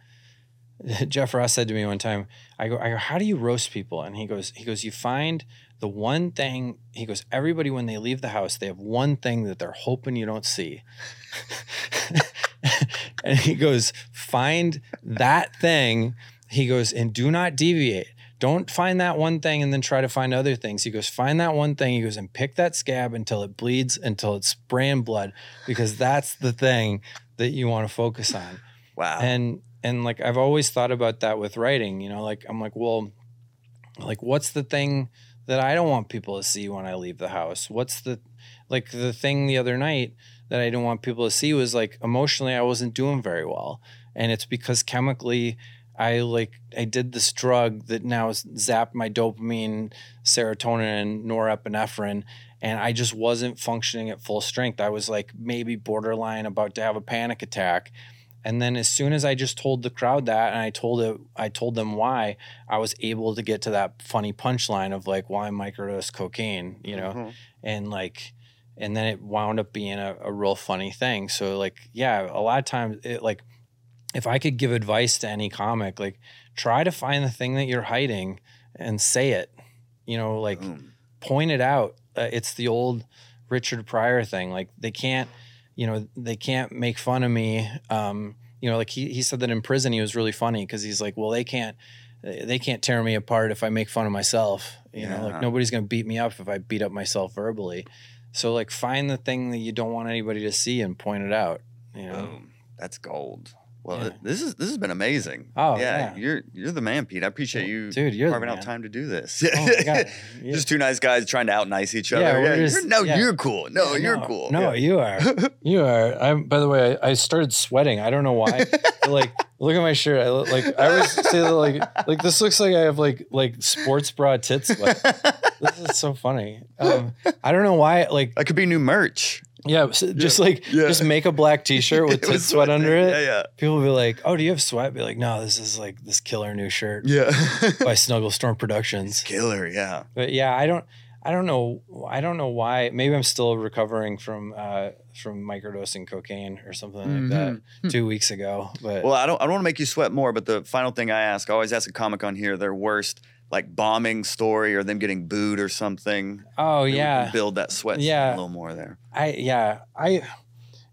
Jeff Ross said to me one time, I go, I go, how do you roast people? And he goes, he goes, you find the one thing, he goes, everybody, when they leave the house, they have one thing that they're hoping you don't see. and he goes, find that thing. he goes, and do not deviate. Don't find that one thing and then try to find other things. He goes, find that one thing. He goes, and pick that scab until it bleeds, until it's spraying blood, because that's the thing that you want to focus on. Wow. And and like I've always thought about that with writing, you know, like I'm like, well, like what's the thing that I don't want people to see when I leave the house? What's the like the thing the other night that I didn't want people to see was like emotionally I wasn't doing very well. And it's because chemically I like I did this drug that now zapped my dopamine, serotonin, and norepinephrine, and I just wasn't functioning at full strength. I was like maybe borderline about to have a panic attack. And then as soon as I just told the crowd that and I told it I told them why, I was able to get to that funny punchline of like why microdose cocaine, you know? Mhm. And like and then it wound up being a, a real funny thing. So like yeah, a lot of times it like if I could give advice to any comic, like try to find the thing that you're hiding and say it. You know, like Boom. point it out. Uh, it's the old Richard Pryor thing. Like they can't, you know, they can't make fun of me. Um, you know, like he, he said that in prison he was really funny because he's like, well, they can't they can't tear me apart if I make fun of myself. You know, like nobody's gonna beat me up if I beat up myself verbally. So like find the thing that you don't want anybody to see and point it out. You know. Boom. That's gold. Well, Yeah. this is this has been amazing. Oh, yeah, yeah. you're you're the man, Pete. I appreciate you Dude, you're carving out time to do this. Oh my Yeah. Just two nice guys trying to out nice each other. Yeah, Yeah, we're you're- just- no, you're cool. No, you're cool. No, you are. You are. I'm. By the way, I, I started sweating. I don't know why. like, look at my shirt. I look, like I always say that like like this looks like I have like like sports bra tits. Sweat. this is so funny. Um, I don't know why. Like, that could be new merch. Yeah, just like Yeah. just make a black T-shirt with tit sweat under it. Yeah, yeah, People will be like, "Oh, do you have sweat?" Be like, "No, this is like this killer new shirt yeah. by Snuggle Storm Productions." Killer. Yeah. But yeah, I don't, I don't know, I don't know why. Maybe I'm still recovering from uh, from microdosing cocaine or something like that two weeks ago. But Mm-hmm. Well, I don't. I don't want to make you sweat more, but the final thing I ask, I always ask a comic on here their worst like bombing story or them getting booed or something. oh Maybe we can yeah, build that sweat Yeah. a little more there. I yeah I.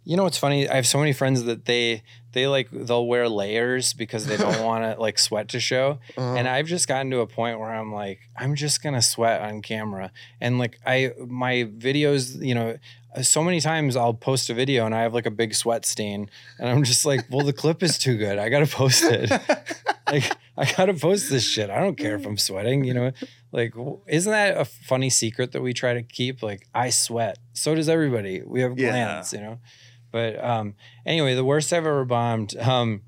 You know what's funny? I have so many friends that they they like they'll wear layers because they don't want to like sweat to show. Uh-huh. and I've just gotten to a point where I'm like, I'm just gonna sweat on camera, and like I my videos, you know, so many times I'll post a video and I have like a big sweat stain, and I'm just like, well, the clip is too good, I gotta post it. like I gotta post this shit. I don't care if I'm sweating, you know. Like, isn't that a funny secret that we try to keep? Like, I sweat. So does everybody. We have Yeah. glands, you know. But um, anyway, the worst I've ever bombed. Um,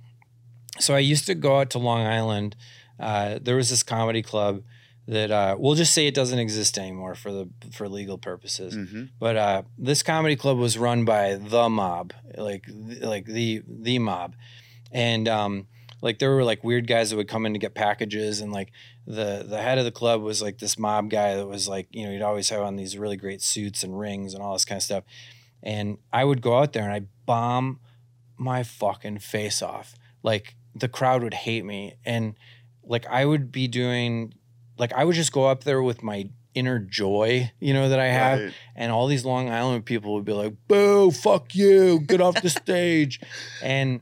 so I used to go out to Long Island. Uh, there was this comedy club that uh, we'll just say it doesn't exist anymore for the for legal purposes. hmm But uh, this comedy club was run by the mob, like like the the mob, and um, like there were like weird guys that would come in to get packages, and like the the head of the club was like this mob guy that was like you know he'd always have on these really great suits and rings and all this kind of stuff, and I would go out there and I bomb my fucking face off, like the crowd would hate me, and like I would be doing, like I would just go up there with my inner joy, you know, that I have Right. and all these Long Island people would be like, "Boo! Fuck you! Get off the stage!" And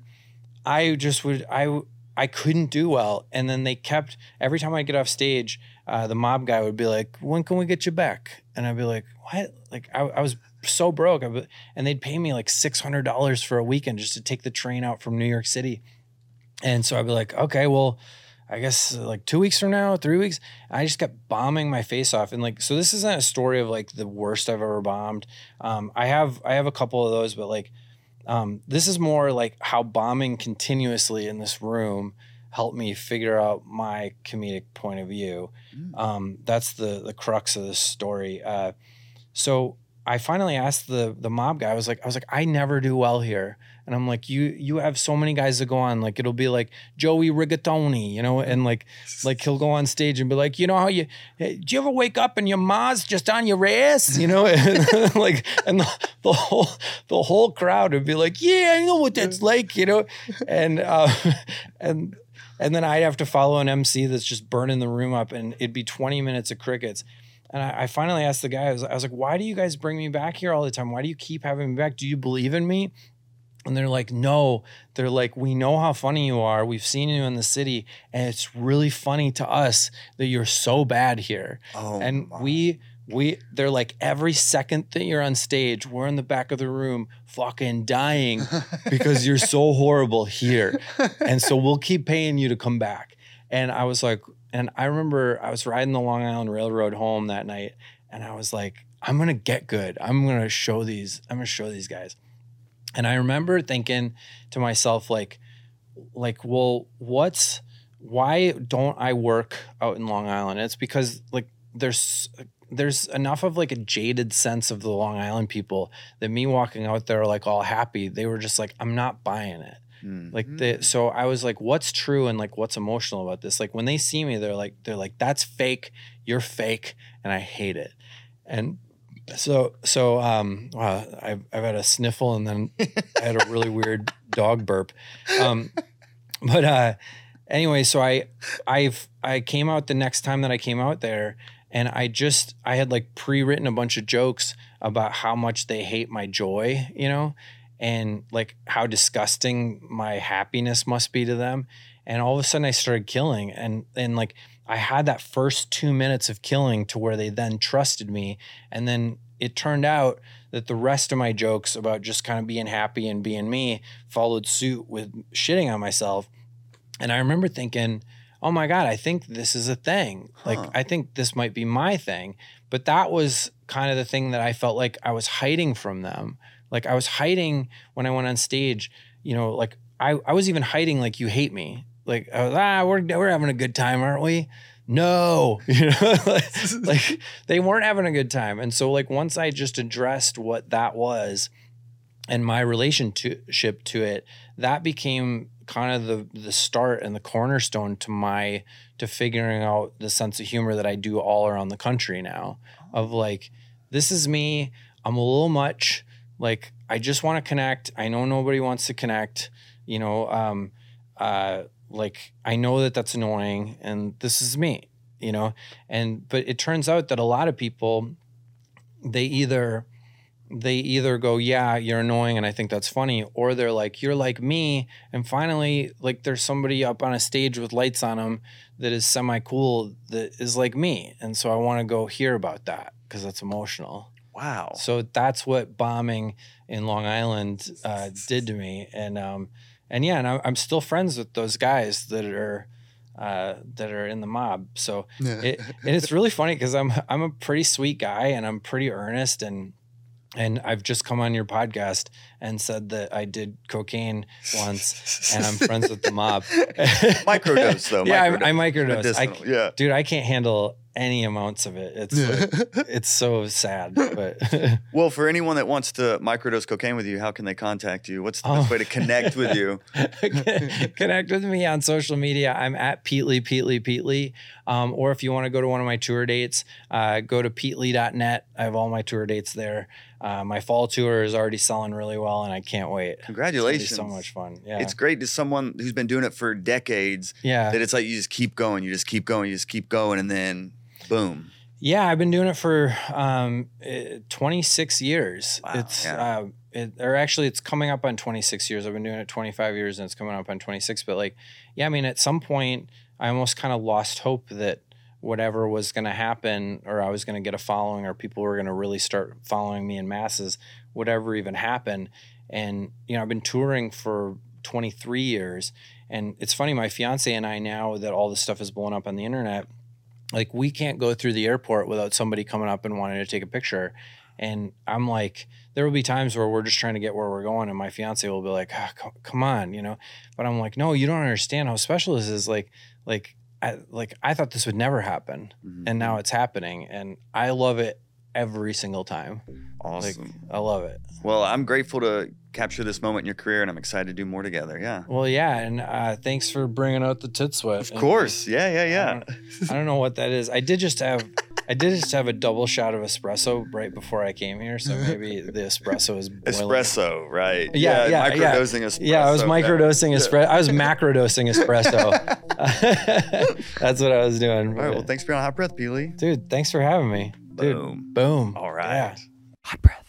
I just would I I couldn't do well, and then they kept every time I get off stage, uh, the mob guy would be like, "When can we get you back?" And I'd be like, "What?" Like I, I was so broke, would- and they'd pay me like six hundred dollars for a weekend just to take the train out from New York City, and so I'd be like, "Okay, well." I guess like two weeks from now, three weeks, I just kept bombing my face off. And like, so this isn't a story of like the worst I've ever bombed. Um, I have, I have a couple of those, but like, um, this is more like how bombing continuously in this room helped me figure out my comedic point of view. Mm. Um, that's the the crux of this story. Uh, so I finally asked the the mob guy. I was like, I was like, I never do well here, and I'm like, you you have so many guys that go on. Like it'll be like Joey Rigatoni, you know, and like like he'll go on stage and be like, you know how you hey, do you ever wake up and your ma's just on your ass, you know, and like and the, the whole the whole crowd would be like, yeah, I know what that's like, you know, and uh, and and then I'd have to follow an MC that's just burning the room up, and it'd be 20 minutes of crickets. And I, I finally asked the guy, I was, I was like, why do you guys bring me back here all the time? Why do you keep having me back? Do you believe in me? And they're like, no, they're like, we know how funny you are. We've seen you in the city, and it's really funny to us that you're so bad here. Oh, and my. we we they're like every second that you're on stage, we're in the back of the room fucking dying because you're so horrible here. And so we'll keep paying you to come back. And I was like, and I remember I was riding the Long Island Railroad home that night, and I was like, I'm gonna get good. I'm gonna show these, I'm gonna show these guys. And I remember thinking to myself, like, like, well, what's why don't I work out in Long Island? It's because like there's there's enough of like a jaded sense of the Long Island people that me walking out there like all happy, they were just like, I'm not buying it. Mm. Like the so I was like, what's true and like what's emotional about this? Like when they see me, they're like, they're like, that's fake, you're fake, and I hate it. And so so um wow, I've I've had a sniffle and then I had a really weird dog burp. Um but uh anyway, so I I've I came out the next time that I came out there and I just I had like pre-written a bunch of jokes about how much they hate my joy, you know, and like how disgusting my happiness must be to them. And all of a sudden I started killing and and like I had that first 2 minutes of killing to where they then trusted me and then it turned out that the rest of my jokes about just kind of being happy and being me followed suit with shitting on myself. And I remember thinking, oh my God, I think this is a thing. Like, I think this might be my thing. But that was kind of the thing that I felt like I was hiding from them. Like, I was hiding when I went on stage, you know, like I, I was even hiding, like, you hate me. Like, was, ah, we're, we're having a good time, aren't we? No, you know, like they weren't having a good time. And so, like, once I just addressed what that was and my relationship to it, that became kind of the the start and the cornerstone to my to figuring out the sense of humor that I do all around the country now of like this is me. I'm a little much. Like I just want to connect. I know nobody wants to connect. You know um uh like I know that that's annoying and this is me you know and but it turns out that a lot of people they either they either go yeah you're annoying and i think that's funny or they're like you're like me and finally like there's somebody up on a stage with lights on them that is semi cool that is like me and so i want to go hear about that because that's emotional Wow. so that's what bombing in long island uh, did to me and um and yeah and I- i'm still friends with those guys that are uh, that are in the mob so it, and it's really funny because I'm I'm a pretty sweet guy and I'm pretty earnest and and I've just come on your podcast and said that I did cocaine once and I'm friends with the mob. Microdose, though, Yeah, microdose. I, I microdose. I, yeah. dude, I can't handle any amounts of it. It's like, it's so sad, but Well, for anyone that wants to microdose cocaine with you, how can they contact you? What's the Oh. best way to connect with you? Connect with me on social media. I'm at Pete Lee, Peatly, Pete Lee. Um, or if you want to go to one of my tour dates, uh, go to petelee.net. I have all my tour dates there. Uh, my fall tour is already selling really well, and I can't wait. It's Congratulations. so much fun. Yeah. It's great to someone who's been doing it for decades yeah. that it's like you just keep going, you just keep going, you just keep going, and then boom. Yeah, I've been doing it for um, eh, 26 years. Wow, It's yeah. uh, it, or actually, it's coming up on 26 years. I've been doing it 25 years, and it's coming up on 26. But like, yeah, I mean, at some point, I almost kind of lost hope that whatever was going to happen, or I was going to get a following, or people were going to really start following me in masses, whatever even happened. And you know, I've been touring for 23 years, and it's funny. My fiance and I now that all this stuff is blowing up on the internet like we can't go through the airport without somebody coming up and wanting to take a picture and i'm like there will be times where we're just trying to get where we're going and my fiance will be like ah, co- come on you know but i'm like no you don't understand how special this is like like I, like I thought this would never happen Mhm. and now it's happening and i love it every single time awesome. like i love it well, I'm grateful to capture this moment in your career, and I'm excited to do more together. Yeah. well yeah and uh, thanks for bringing out the tit sweat Of course. Yeah, yeah, I yeah. don't, I don't know what that is. I did just have I did just have a double shot of espresso right before I came here, so maybe the espresso is boiling. Espresso, right? Yeah, yeah, yeah. microdosing espresso. Yeah, I was microdosing Yeah. espresso. I was macrodosing espresso. That's what I was doing. All right. Well, thanks for being on Hot Breath, Pete Lee. Dude, thanks for having me. Dude, Boom. boom. All right. Yeah. Hot breath.